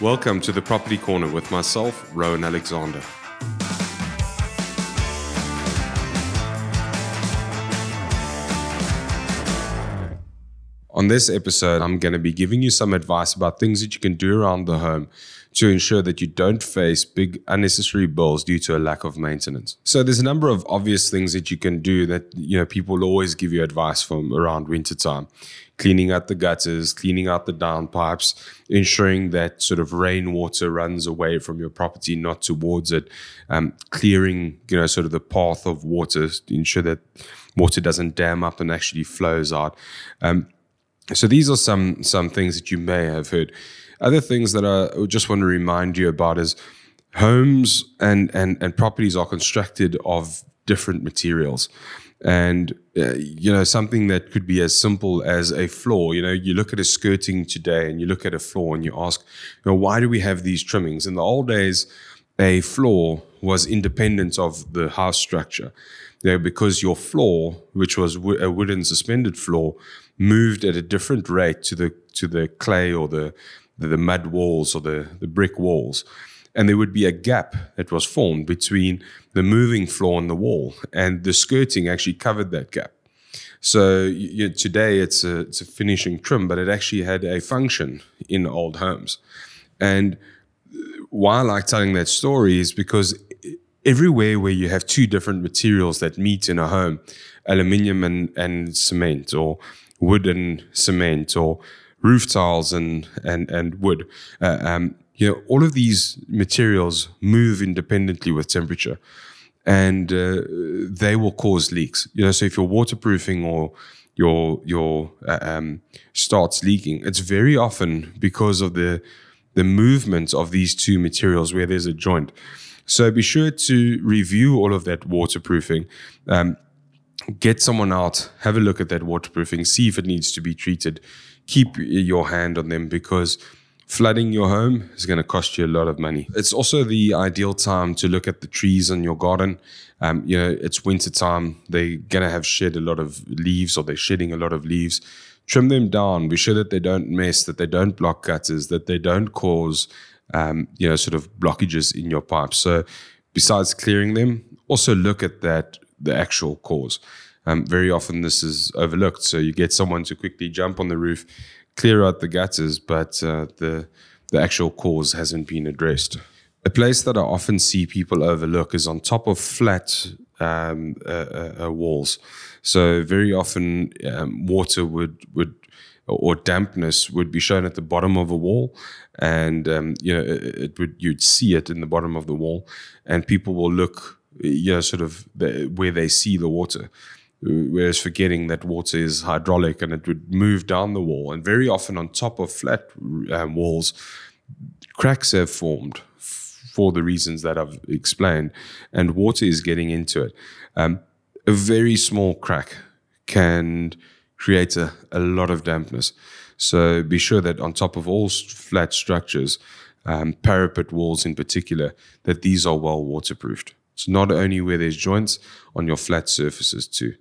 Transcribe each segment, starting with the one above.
Welcome to the Property Corner with myself, Rowan Alexander. On this episode, I'm going to be giving you some advice about things that you can do around the home to ensure that you don't face big unnecessary bills due to a lack of maintenance. So there's a number of obvious things that you can do that you know people always give you advice from around winter time. Cleaning out the gutters, cleaning out the downpipes, ensuring that sort of rainwater runs away from your property, not towards it, um, clearing, you know, sort of the path of water to ensure that water doesn't dam up and actually flows out. Um, so these are some some things that you may have heard. Other things that I just want to remind you about is homes and and and properties are constructed of different materials. And uh, you know something that could be as simple as a floor. You know, you look at a skirting today, and you look at a floor, and you ask, you know, why do we have these trimmings? In the old days, a floor was independent of the house structure. Know, because your floor, which was a wooden suspended floor, moved at a different rate to the to the clay or the the, the mud walls or the, the brick walls. And there would be a gap that was formed between the moving floor and the wall, and the skirting actually covered that gap. So you today it's a, it's a finishing trim, but it actually had a function in old homes. And why I like telling that story is because everywhere where you have two different materials that meet in a home, aluminium and, and cement, or wood and cement or roof tiles and and and wood. Uh, um, you know, all of these materials move independently with temperature, and uh, they will cause leaks. You know, so if you're waterproofing or your your uh, um, starts leaking, it's very often because of the the movement of these two materials where there's a joint. So be sure to review all of that waterproofing. Um, get someone out, have a look at that waterproofing, see if it needs to be treated. Keep your hand on them because flooding your home is going to cost you a lot of money. It's also the ideal time to look at the trees in your garden. Um, you know, it's winter time; they're going to have shed a lot of leaves, or they're shedding a lot of leaves. Trim them down. Be sure that they don't mess, that they don't block gutters, that they don't cause, um, you know, sort of blockages in your pipes. So, besides clearing them, also look at that the actual cause. Um, very often this is overlooked. So you get someone to quickly jump on the roof, clear out the gutters, but uh, the the actual cause hasn't been addressed. A place that I often see people overlook is on top of flat um, uh, uh, uh walls. So very often um, water would would or dampness would be shown at the bottom of a wall, and um, you know it, it would you'd see it in the bottom of the wall, and people will look you know, sort of the, where they see the water. Whereas forgetting that water is hydraulic and it would move down the wall. And very often on top of flat um, walls, cracks have formed for the reasons that I've explained, and water is getting into it. Um, a very small crack can create a, a lot of dampness. So be sure that on top of all flat structures, um, parapet walls in particular, that these are well waterproofed. It's not only where there's joints, on your flat surfaces too.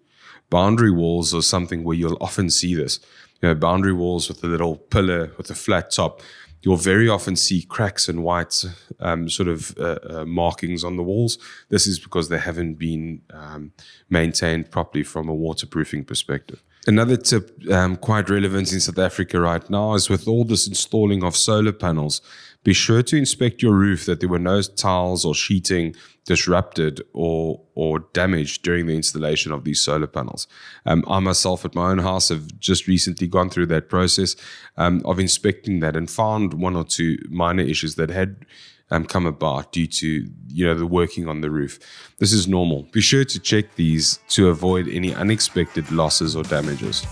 Boundary walls are something where you'll often see this. You know, boundary walls with a little pillar with a flat top. You'll very often see cracks and white um, sort of uh, uh, markings on the walls. This is because they haven't been um, maintained properly from a waterproofing perspective. Another tip, um, quite relevant in South Africa right now, is with all this installing of solar panels, be sure to inspect your roof that there were no tiles or sheeting disrupted or or damaged during the installation of these solar panels. Um, I myself at my own house have just recently gone through that process um, of inspecting that and found one or two minor issues that had um, come about due to you know the working on the roof. This is normal. Be sure to check these to avoid any unexpected losses or damages.